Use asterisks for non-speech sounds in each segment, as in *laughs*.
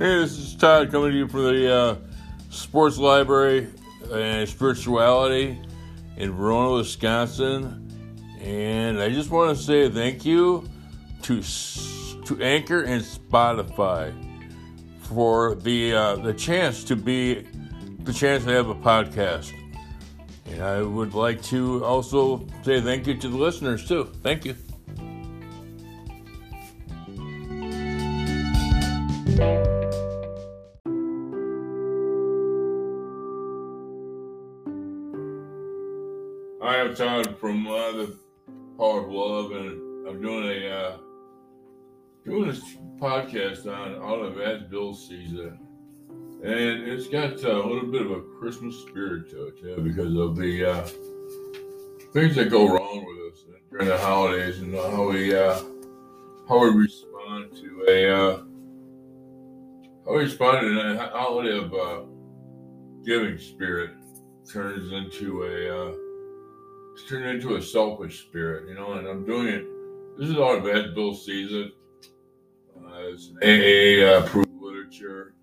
Hey, this is Todd coming to you from the uh, Sports Library and Spirituality in Verona, Wisconsin. And I just want to say thank you to to Anchor and Spotify for the uh, the chance to be the chance to have a podcast. And I would like to also say thank you to the listeners too. Thank you. I'm Todd from the Power of Love, and I'm doing a uh, doing this podcast on Out of As Bill Sees It, and it's got uh, a little bit of a Christmas spirit to it too, because of the uh, things that go wrong with us during the holidays and how we uh, how we respond to a uh, how we respond to a holiday of uh, giving spirit turns into a uh, it's turned into a selfish spirit, you know, and I'm doing it. This is all about Bill Sees It. Uh, it's AA uh, approved literature.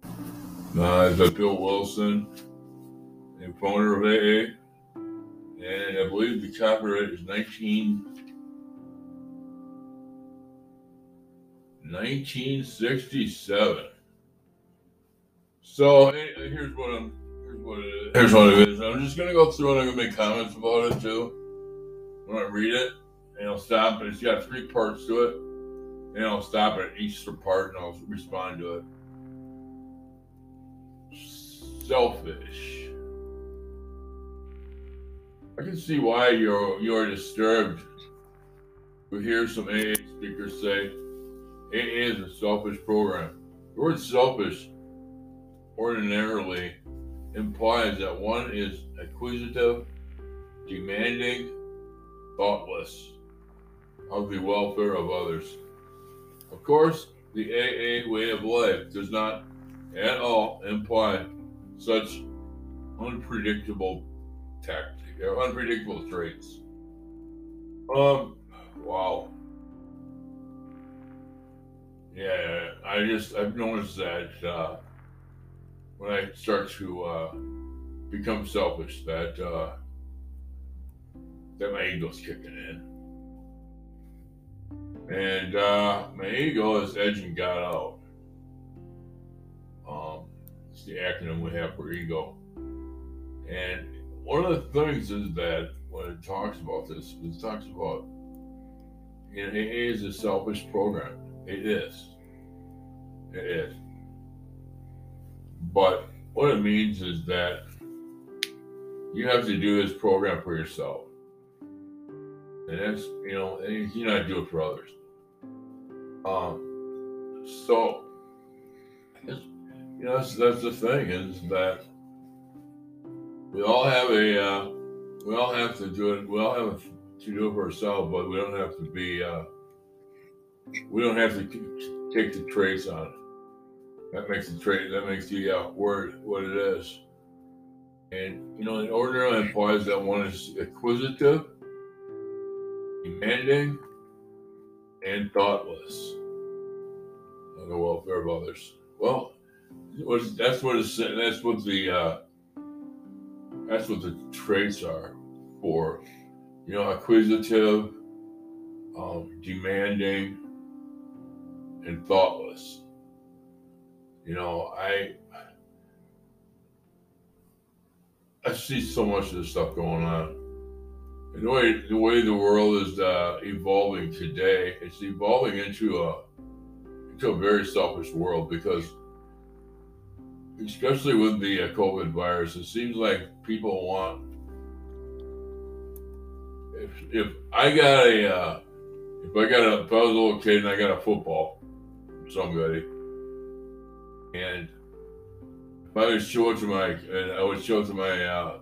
Uh, it's Bill Wilson, the founder of AA. And I believe the copyright is 19, 1967. So here's what I'm here's what it is. Here's what it is. I'm just gonna go through and I'm gonna make comments about it too when I read it, and I'll stop. And it's got three parts to it, and I'll stop at each part and I'll respond to it. Selfish. I can see why you're you're disturbed. We hear some AA speakers say AA is a selfish program. The word selfish ordinarily implies that one is acquisitive, demanding, thoughtless of the welfare of others. Of course, the AA way of life does not at all imply such unpredictable tactics or unpredictable traits. Um, wow. Yeah, I just I've noticed that uh, when I start to uh, become selfish, that uh, that my ego's kicking in. And uh, my ego is edging God out. Um, it's the acronym we have for ego. And one of the things is that when it talks about this, it talks about you know, AA is a selfish program. It is. It is. But what it means is that you have to do this program for yourself. And that's, you know, and you not do it for others. Um, so, you know, that's, that's the thing is that we all have a, uh, we all have to do it. We all have to do it for ourselves, but we don't have to be, uh, we don't have to take the traits on it. That makes the trade. that makes the uh, word what it is. And, you know, in order implies that one is acquisitive, demanding, and thoughtless on the welfare of others. Well, that's what that's what the uh, that's what the traits are for. You know, acquisitive, um, demanding, and thoughtless. You know, I I see so much of this stuff going on the way the way the world is uh, evolving today, it's evolving into a into a very selfish world because, especially with the uh, COVID virus, it seems like people want. If if I got a uh, if I got a if I was a little kid and I got a football somebody, and if I would show it to my and I would show it to my uh,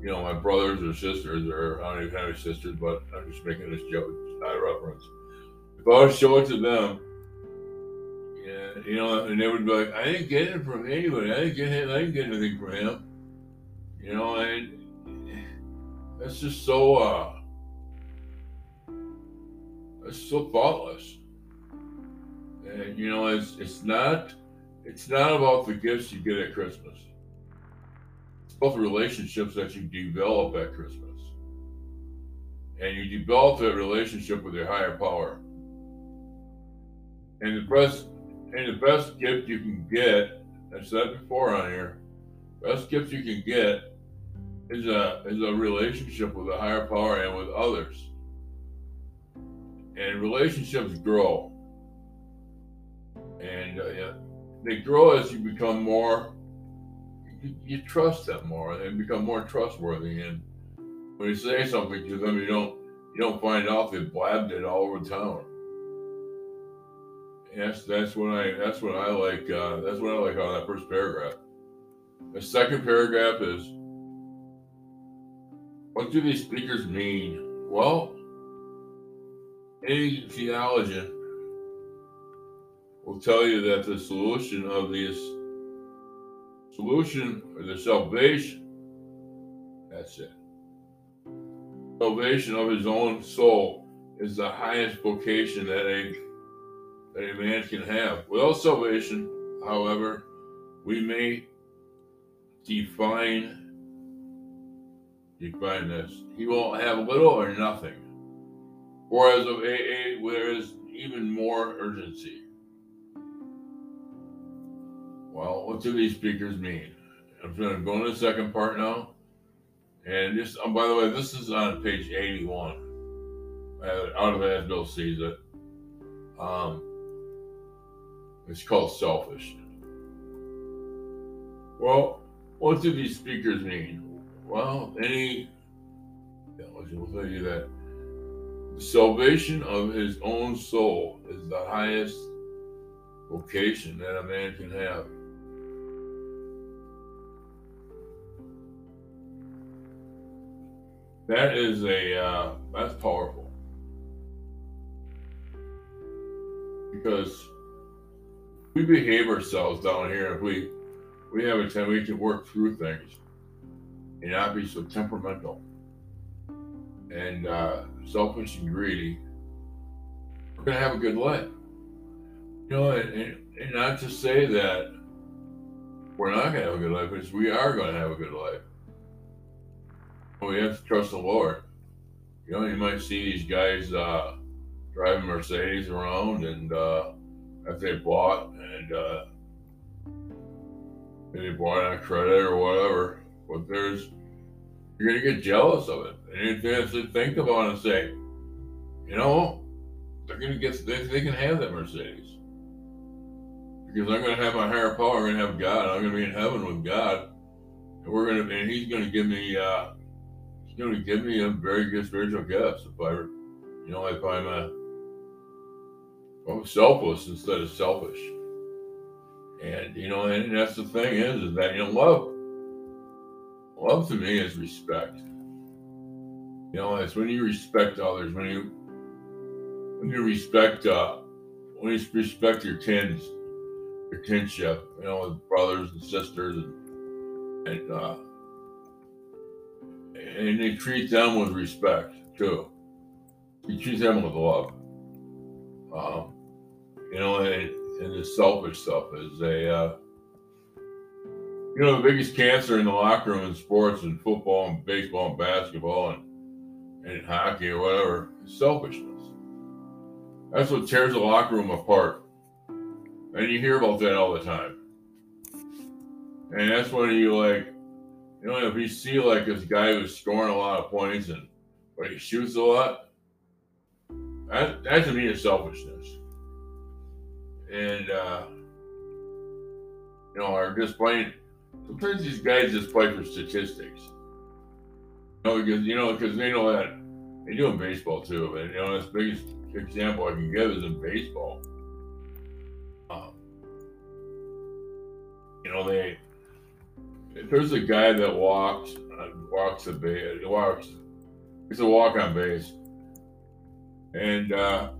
you know, my brothers or sisters, or I don't even have any sisters, but I'm just making this joke, I reference. If I would show it to them, yeah, you know, and they would be like, I didn't get it from anybody. I didn't get it. I didn't get anything from him. You know, and that's just so, uh, that's so thoughtless. And, you know, it's, it's not, it's not about the gifts you get at Christmas. About the relationships that you develop at Christmas. And you develop that relationship with your higher power. And the best and the best gift you can get, I said before on here, best gift you can get is a is a relationship with a higher power and with others. And relationships grow. And uh, yeah, they grow as you become more you, trust them more and become more trustworthy. And when you say something to them you don't you don't find out they blabbed it all over town. Yes that's what i that's what i like uh, that's what i like of that first paragraph. The second paragraph is what do these speakers mean? Well any theologian will tell you that the solution of this solution or the salvation? That's it. Salvation of his own soul is the highest vocation that a that a man can have. Without salvation however we may define define this. He will have little or nothing. Whereas of aa whereas even more urgency well, what do these speakers mean? I'm going to go into the second part now. And this, oh, by the way, this is on page 81. Uh, out of as Bill sees it. Um, it's called selfish. Well, what do these speakers mean? Well, any, yeah, will tell you that the salvation of his own soul is the highest vocation that a man can have. That is a uh, that's powerful because we behave ourselves down here. If we we have a tendency to work through things and not be so temperamental and uh, selfish and greedy, we're gonna have a good life. You know, and, and, and not to say that we're not gonna have a good life, because we are gonna have a good life we have to trust the Lord. You know, you might see these guys uh, driving Mercedes around and uh, that they bought and uh, they bought on credit or whatever. But there's you're gonna get jealous of it, and you have to think about it and say, you know, they're gonna get they, they can have that Mercedes because I'm gonna have my higher power. I'm gonna have God. I'm gonna be in heaven with God, and we're gonna and He's gonna give me. Uh, you know, give me a very good spiritual gifts if I, you know, if I'm a, I'm selfless instead of selfish. And you know, and that's the thing is, is that you know, love, love to me is respect. You know, it's when you respect others, when you, when you respect, uh, when you respect your kins, your kinship, you know, with brothers and sisters, and, and uh, and they treat them with respect too. You treat them with love. Um, you know, and, and the selfish stuff is a, uh, you know, the biggest cancer in the locker room in sports and football and baseball and basketball and, and hockey or whatever is selfishness. That's what tears the locker room apart. And you hear about that all the time. And that's when you like, you know, if you see like this guy who's scoring a lot of points and but he shoots a lot, that that to me is selfishness. And uh, you know, are just playing. Sometimes these guys just play for statistics. You know, because you know, because they know that they do in baseball too. And you know, the biggest example I can give is in baseball. Um, you know, they there's a guy that walks uh, walks a base. Walks. He's a walk on base, and uh,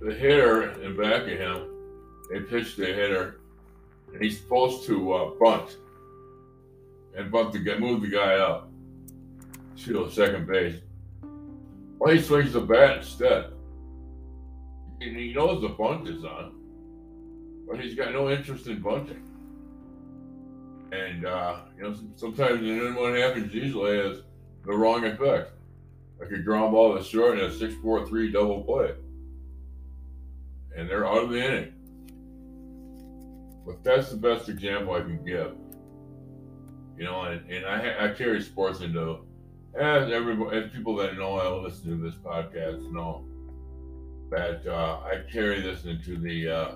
the hitter in back of him, they pitch the hitter, and he's supposed to uh, bunt and bunt the guy, move the guy up to second base. Well, he swings the bat instead. And he knows the bunt is on. but he's got no interest in bunting. And uh, you know, sometimes and then what happens usually is the wrong effect. Like a ground ball to short and a six four three double play. And they're out of the inning. But that's the best example I can give. You know, and, and I, I carry sports into as everybody, as people that know I listen to this podcast know that uh, I carry this into the uh,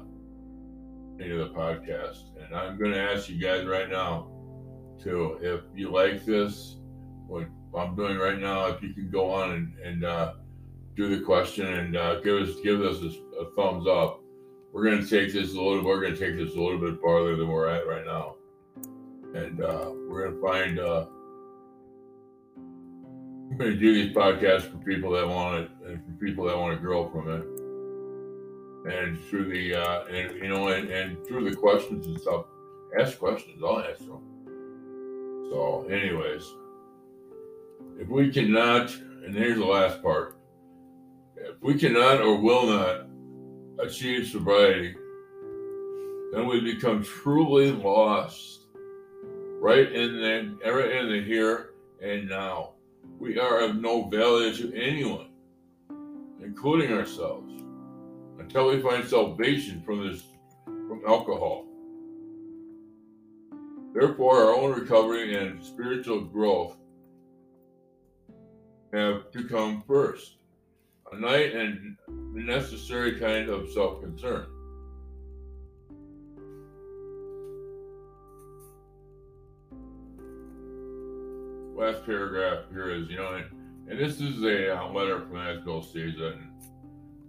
into the podcast, and I'm going to ask you guys right now to, if you like this, what I'm doing right now, if you can go on and, and uh, do the question and uh, give us give us a, a thumbs up. We're going to take this a little. We're going to take this a little bit farther than we're at right now, and uh, we're going to find. Uh, I'm going to do these podcasts for people that want it and for people that want to grow from it and through the uh, and you know and, and through the questions and stuff ask questions i'll answer them. So anyways if we cannot and here's the last part if we cannot or will not achieve sobriety then we become truly lost right in the right in the here and now. We are of no value to anyone including ourselves until we find salvation from this from alcohol. Therefore, our own recovery and spiritual growth have to come first. A night and the necessary kind of self-concern. Last paragraph here is, you know, and, and this is a uh, letter from As Bill Sees It.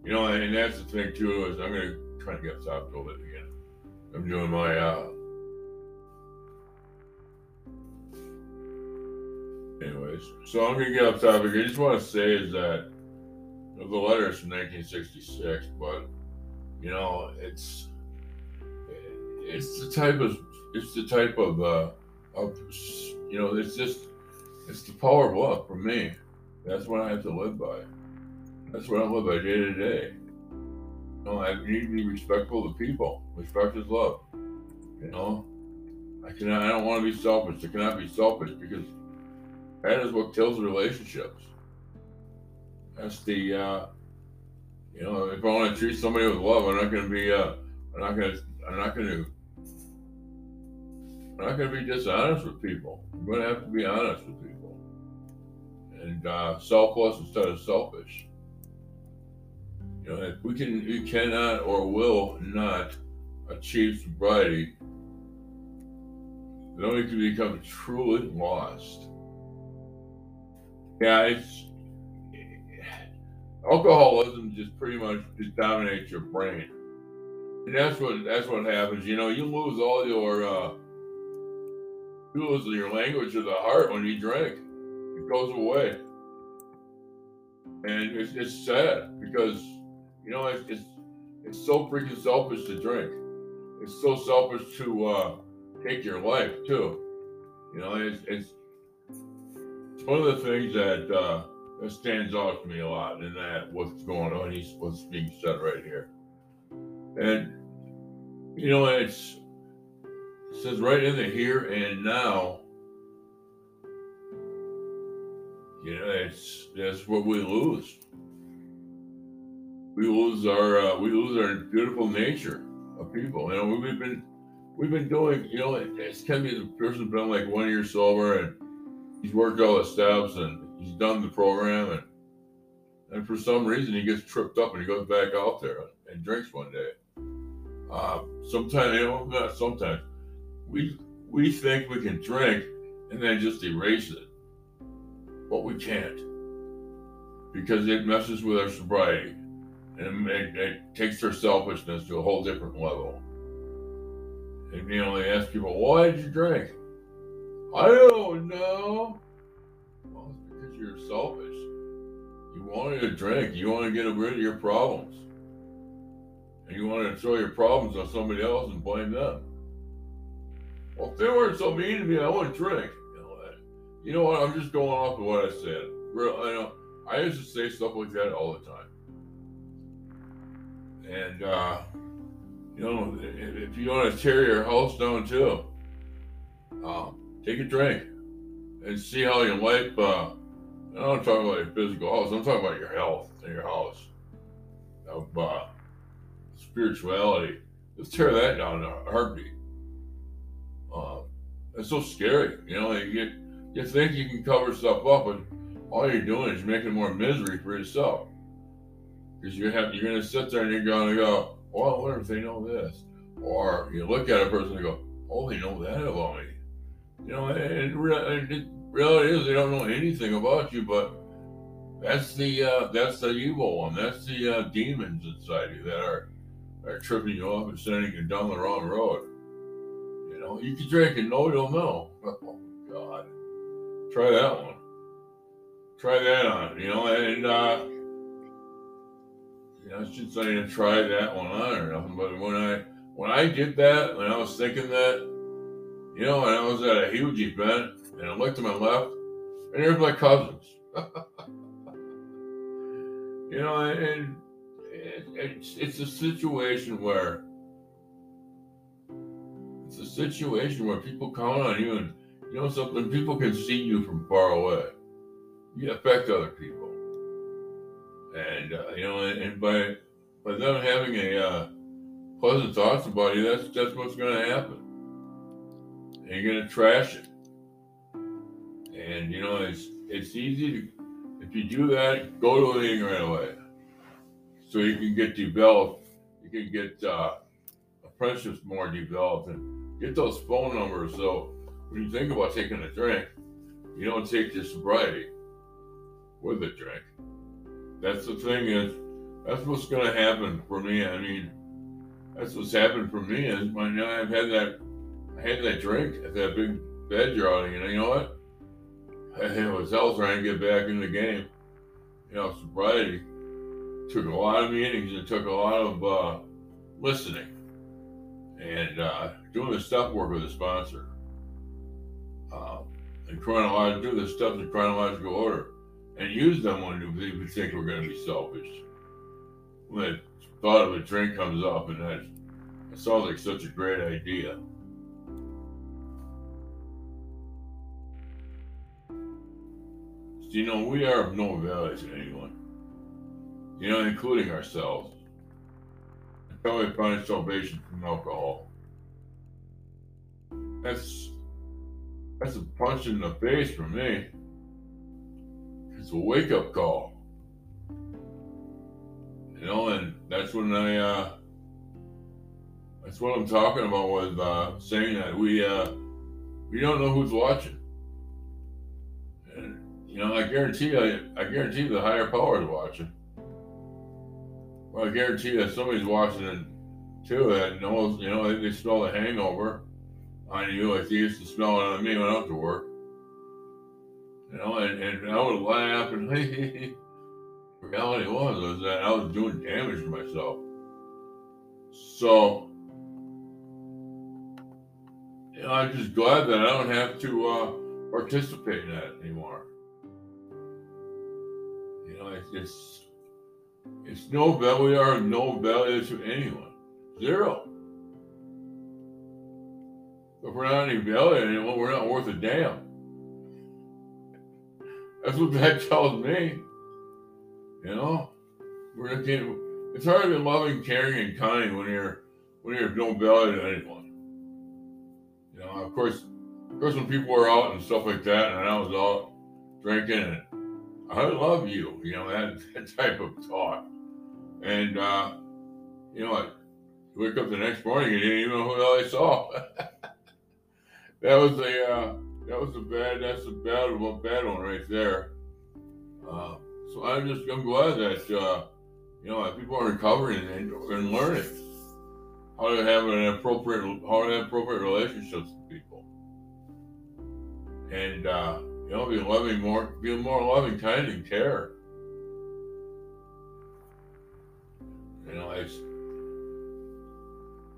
You know, and that's the thing too is I'm gonna try to get soft a bit again. I'm doing my uh anyways. So I'm gonna get off topic. I just want to say is that you know, the letter is from 1966, but you know it's it's the type of it's the type of uh of you know it's just it's the power of love for me. That's what I have to live by. That's what I live by day to day. You know, I need to be respectful of people. Respect is love. You know, I cannot. I don't want to be selfish. I cannot be selfish because that is what kills relationships. That's the. Uh, you know, if I want to treat somebody with love, I'm not going to be. Uh, I'm not going to. I'm not going to. I'm not going to be dishonest with people. I'm going to have to be honest with people. And uh, selfless instead of selfish. If we can, we cannot or will not achieve sobriety, then we can become truly lost. Yeah, it's alcoholism just pretty much just dominates your brain, and that's what that's what happens. You know, you lose all your uh, you lose your language of the heart when you drink. It goes away, and it's, it's sad because you know, it's, it's, it's so freaking selfish to drink. It's so selfish to uh, take your life too. You know, it's, it's, one of the things that uh, that stands out to me a lot, and that what's going on, he's what's being said right here, and you know, it's it says right in the here and now. You know, it's that's what we lose we lose our uh, we lose our beautiful nature of people. You know, we've been we've been doing. You know, it's can be the person's been like one year sober and he's worked all the steps and he's done the program and and for some reason he gets tripped up and he goes back out there and drinks one day. Uh, sometimes, you know, not sometimes we we think we can drink and then just erase it, but we can't because it messes with our sobriety and it, it, takes their selfishness to a whole different level. And you know, they ask people, "Why did you drink?" I don't know. Well, it's because you're selfish. You wanted to drink. You want to get rid of your problems, and you want to throw your problems on somebody else and blame them. Well, if they weren't so mean to me, I wouldn't drink. You know, you know what? I'm just going off of what I said. I know. I used to say stuff like that all the time. And uh, You know, if you want to tear your house down too, um, take a drink and see how your life. Uh, I don't talk about your physical health. I'm talking about your health and your house, of uh, spirituality. Let's tear that down in a heartbeat. Uh, it's so scary, you know. You get, you think you can cover stuff up, but all you're doing is making more misery for yourself. Because you have, you're going to sit there and you're going to go, well, wonder if they know this. Or you look at a person and go, oh, they know that about me. You know, and, and it really is they don't know anything about you, but that's the uh, that's the evil one. That's the uh, demons inside you that are are tripping you up and sending you down the wrong road. You know, you can drink and no, you'll know. *laughs* Oh God, try that one. Try that on. You know, and uh, you know, I should say to try that one on or nothing. But when I when I did that, when I was thinking that, you know, and I was at a huge event, and I looked to my left, and there's my cousins. *laughs* you know, and it, it's it's a situation where it's a situation where people count on you, and you know something. People can see you from far away. You affect other people, and uh, you know, and, and, by by them having a uh, pleasant thoughts about you, that's that's what's going to happen. And you're going to trash it, and you know, it's it's easy to if you do that, go to a meeting right away so you can get developed, you can get uh, apprenticeships more developed and get those phone numbers. So when you think about taking a drink, you don't take your sobriety with a drink. That's the thing is, that's what's going to happen for me. I mean, that's what's happened for me is my now I've had that, I had that drink at that big bed outing, and you know what? I was hell trying to get back in the game. You know, sobriety took a lot of meetings and took a lot of uh, listening and uh, doing the stuff work with the sponsor. Um, and chronological, do the stuff in chronological order and use them when you think we're going to be selfish. When the thought of a drink comes up, and that, that sounds like such a great idea. You know, we are of no value to anyone you know, including ourselves, until we find salvation from alcohol. That's that's a punch in the face for me. It's a wake up call. You know, and that's when I uh that's what I'm talking about with uh saying that we uh we don't know who's watching. And you know, I guarantee I, I guarantee the higher power is watching. Well, I guarantee that somebody's watching it too that knows, you know, they, smell the hangover on you like they used to smell it on me when I went to work. You know, and, and I would laugh and reality was, was that I was doing damage to myself. So, you know, I'm just glad that I don't have to uh, participate in that anymore. You know, it's, it's it's no value. or no value to anyone. Zero. If we're not any value anyone, we're not worth a damn. That's what that *laughs* tells me. You know, we're it's hard to be loving, caring, and kind when you're when you're no value anyone. You know, of course, of course, when people were out and stuff like that, and I was out drinking and I love you, you know, that, *laughs* that type of talk. And, uh, you know what? Wake up the next morning and you didn't even know who the hell I saw. *laughs* that was a, uh, that was a bad, that's a bad one, bad one right there. Uh, so I'm just, I'm glad that, uh, you know, people are recovering and, and learning how to have an appropriate, how to have appropriate relationships with people. And, uh, you know, be loving more, be more loving, kind, and care. You know, it's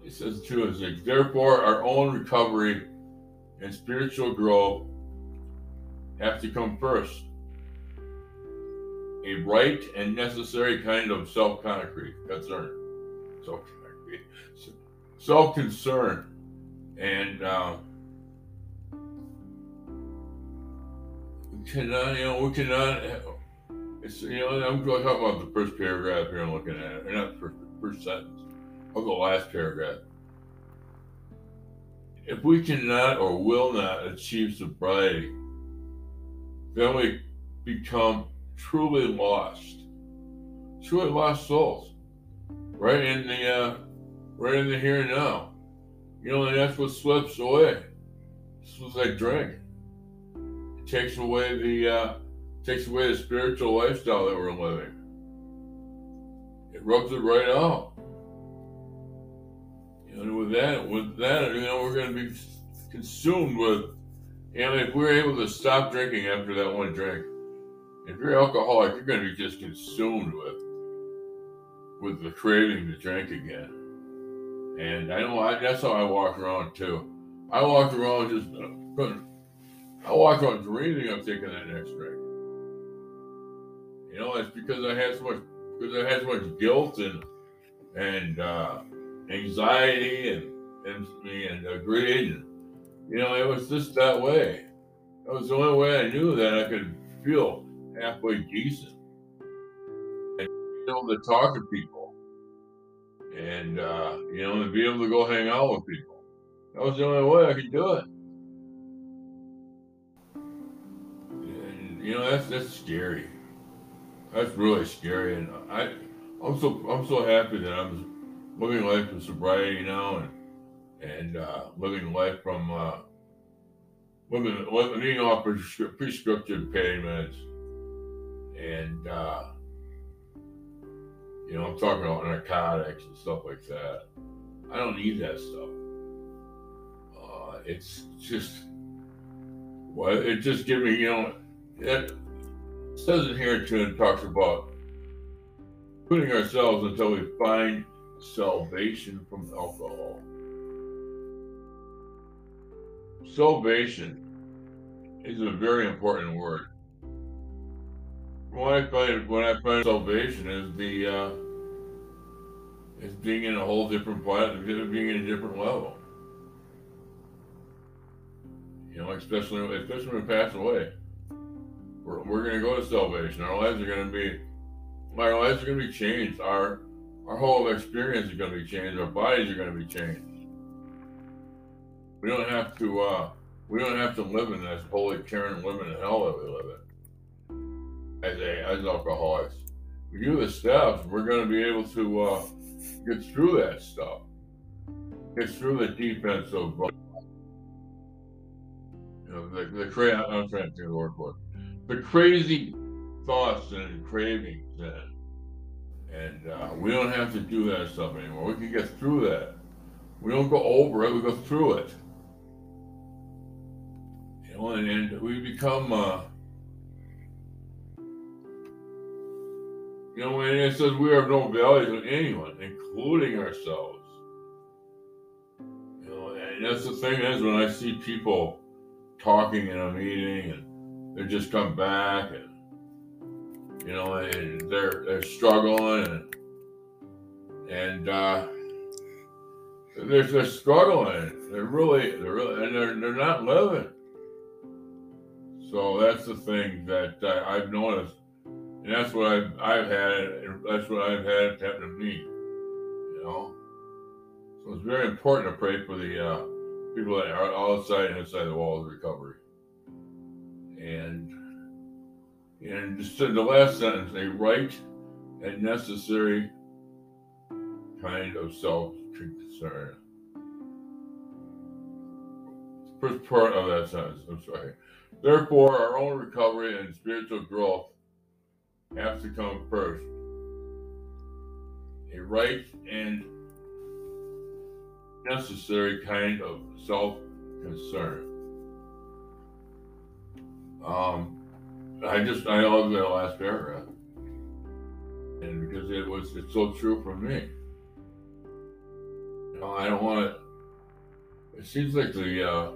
it says too, like, therefore our own recovery and spiritual growth have to come first. A right and necessary kind of self-concrete concern. Self concern, and uh, we cannot, you know, we cannot. It's you know, I'm going to talk about the first paragraph here. I'm looking at it, or not the first, first sentence of the last paragraph. If we cannot or will not achieve sobriety, then we become truly lost, truly lost souls, right in the uh, right in the here and now. You know, and that's what slips away. It's like drink. It takes away the uh, takes away the spiritual lifestyle that we're living. It rubs it right out. Know, with that, with that, you know, we're going to be consumed with. Know, if we're able to stop drinking after that one drink, if you're alcoholic, you're going to be just consumed with with the craving to drink again. And I know I, that's how I walk around too. I walk around just. I walk around dreaming of taking that next drink. You know, it's because I had so much because I had so much guilt and and uh, anxiety and and and greed. And, you know, it was just that way. That was the only way I knew that I could feel halfway decent and be able to talk to people and uh, you know and be able to go hang out with people. That was the only way I could do it. And you know that's that's scary. That's really scary, and I I'm so I'm so happy that I'm living life in sobriety now and and uh, living life from uh, living living off prescription pain meds and uh, you know, I'm talking about narcotics and stuff like that. I don't need that stuff. Uh, it's just, well, it just gives me, you know, it says in here too, and talks about putting ourselves until we find salvation from alcohol. Salvation is a very important word what I find what I find salvation is the uh, is being in a whole different planet, being in a different level. You know, especially especially when we pass away, we're, we're going to go to salvation. Our lives are going to be our lives are going to be changed. Our our whole experience is going to be changed. Our bodies are going to be changed. We don't have to uh, we don't have to live in this holy Karen living in hell that we live in as a as alcoholics. We do the steps, we're going to be able to uh, get through that stuff, get through the defense of, uh, you know, the the cra- I'm trying to think of the word for it, the crazy thoughts and cravings, and and uh, we don't have to do that stuff anymore. We can get through that. We don't go over it; we go through it. You know, and, and we become. Uh, You know, and it says we have no value to anyone, including ourselves. You know, and that's the thing is when I see people talking in a meeting and they just come back and you know, and they're they're struggling and and uh, they're they're struggling. They're really they're really and they're they're not living. So that's the thing that uh, I've noticed and that's what I've, I've had, that's what I've had happen to me, you know. So it's very important to pray for the uh, people that are outside and inside the walls of recovery. And and just the last sentence, a right and necessary kind of self concern. First part of that sentence, I'm sorry. Therefore, our own recovery and spiritual growth have to come first. A right and necessary kind of self concern. Um, I just I love that last paragraph, and because it was it's so true for me. You know, I don't want to. It seems like the uh,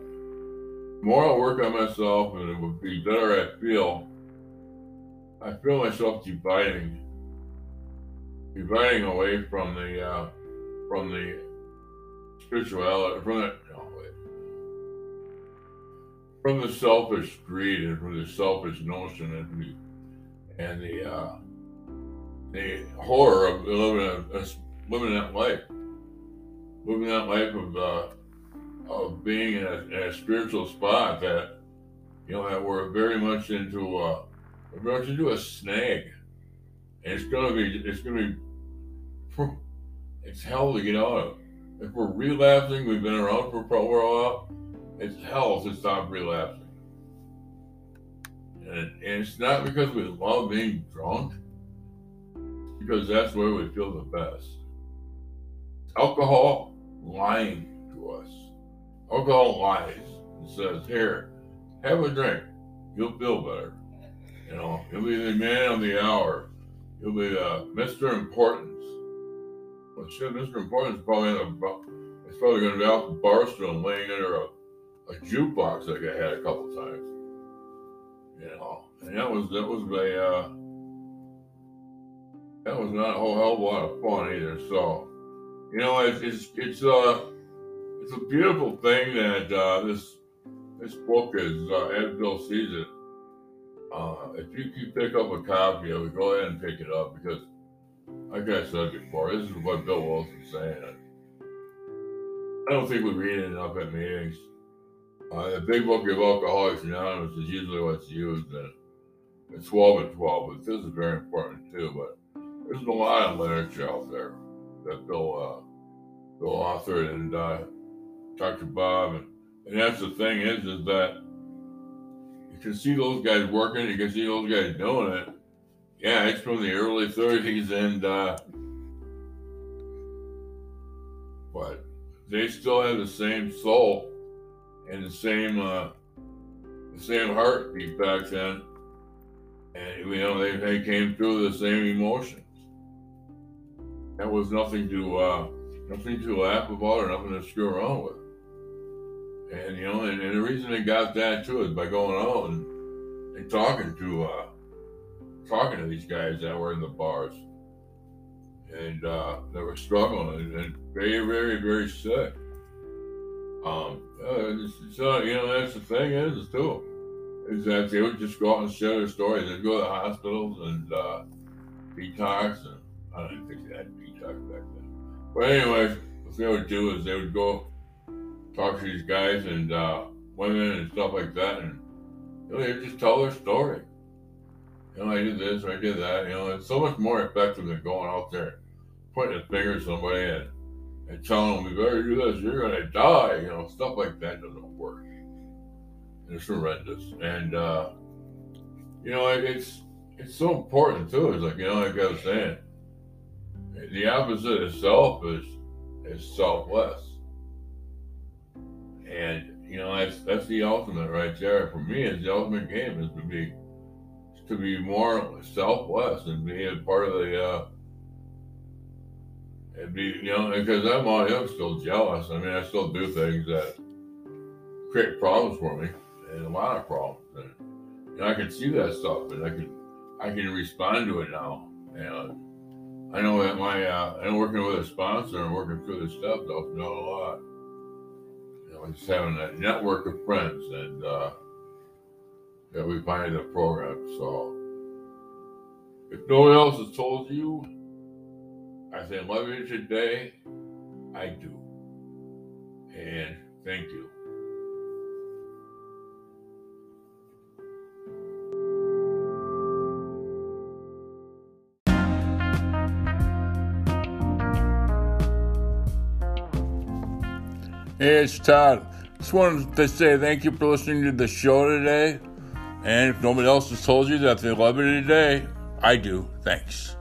more I work on myself, and it would be better I feel I feel myself dividing, dividing away from the uh, from the spirituality, from the. From the selfish greed and from the selfish notion and the and the uh, the horror of living a, living that life, living that life of uh, of being in a, in a, spiritual spot that you know that we're very much into uh, much into a snag, and it's gonna be it's gonna be *laughs* it's hell to get out of. If we're relapsing, we've been around for a while. It's hell to stop relapsing. And, it's not because we love being drunk, because that's where we feel the best. Alcohol lying to us. Alcohol lies and says, Here, have a drink. You'll feel better. You know, you'll be the man of the hour. You'll be uh, Mr. Importance. Well, shit, Mr. Importance is probably in it's probably going to be out the Barstool laying under a, a jukebox like I had a couple times. You know, and that was that was a uh, that was not a whole hell of a lot of fun either. So, you know, it's it's it's uh it's a beautiful thing that uh, this this book is uh, sees it. Uh, if you can pick up a copy of it, go ahead and pick it up because, like I said before, this is what Bill Wilson's saying. I don't think we read it enough at meetings. Uh, the big book of Alcoholics Anonymous is usually what's used, it's 12 and 12, but this is very important too. But there's a lot of literature out there that Bill, uh, Bill authored and uh, Dr. Bob, and, and that's the thing is, is that you can see those guys working, you can see those guys doing it. Yeah, it's from the early 30s, and uh, but they still have the same soul and the same uh, the same heartbeat back then, and you know they, they came through the same emotions. That was nothing to uh, nothing to laugh about or nothing to screw around with. And you know, and, and the reason they got that too is by going out and, and talking to uh, talking to these guys that were in the bars and uh, they were struggling and very, very, very sick. Um, uh, so you know that's the thing is too, is that they would just go out and share their stories. They'd go to the hospitals and uh, detox, and I don't think they had detox back then. But anyways, what they would do is they would go talk to these guys and uh, women and stuff like that, and you know, they just tell their story. You know, I did this or I did that. You know, it's so much more effective than going out there pointing a finger at somebody and, and telling them, "We better do this. You're gonna die." You know, stuff like that doesn't work. It's horrendous, and uh, you know, it, it's it's so important too. It's like you know, like I was saying, the opposite of self is is selfless. And you know that's that's the ultimate right there for me. Is the ultimate game is to be to be more selfless and be a part of the uh, be you know because I'm I'm still jealous. I mean I still do things that create problems for me and a lot of problems. And you know, I can see that stuff and I can I can respond to it now. And I know that my uh, I'm working with a sponsor and working through this stuff me out a lot You know, just having a network of friends and uh, that we find the program. So if no one else has told you, I say love you today. I do. And thank you. Hey, it's Todd. Just wanted to say thank you for listening to the show today. And if nobody else has told you that they love you today, I do. Thanks.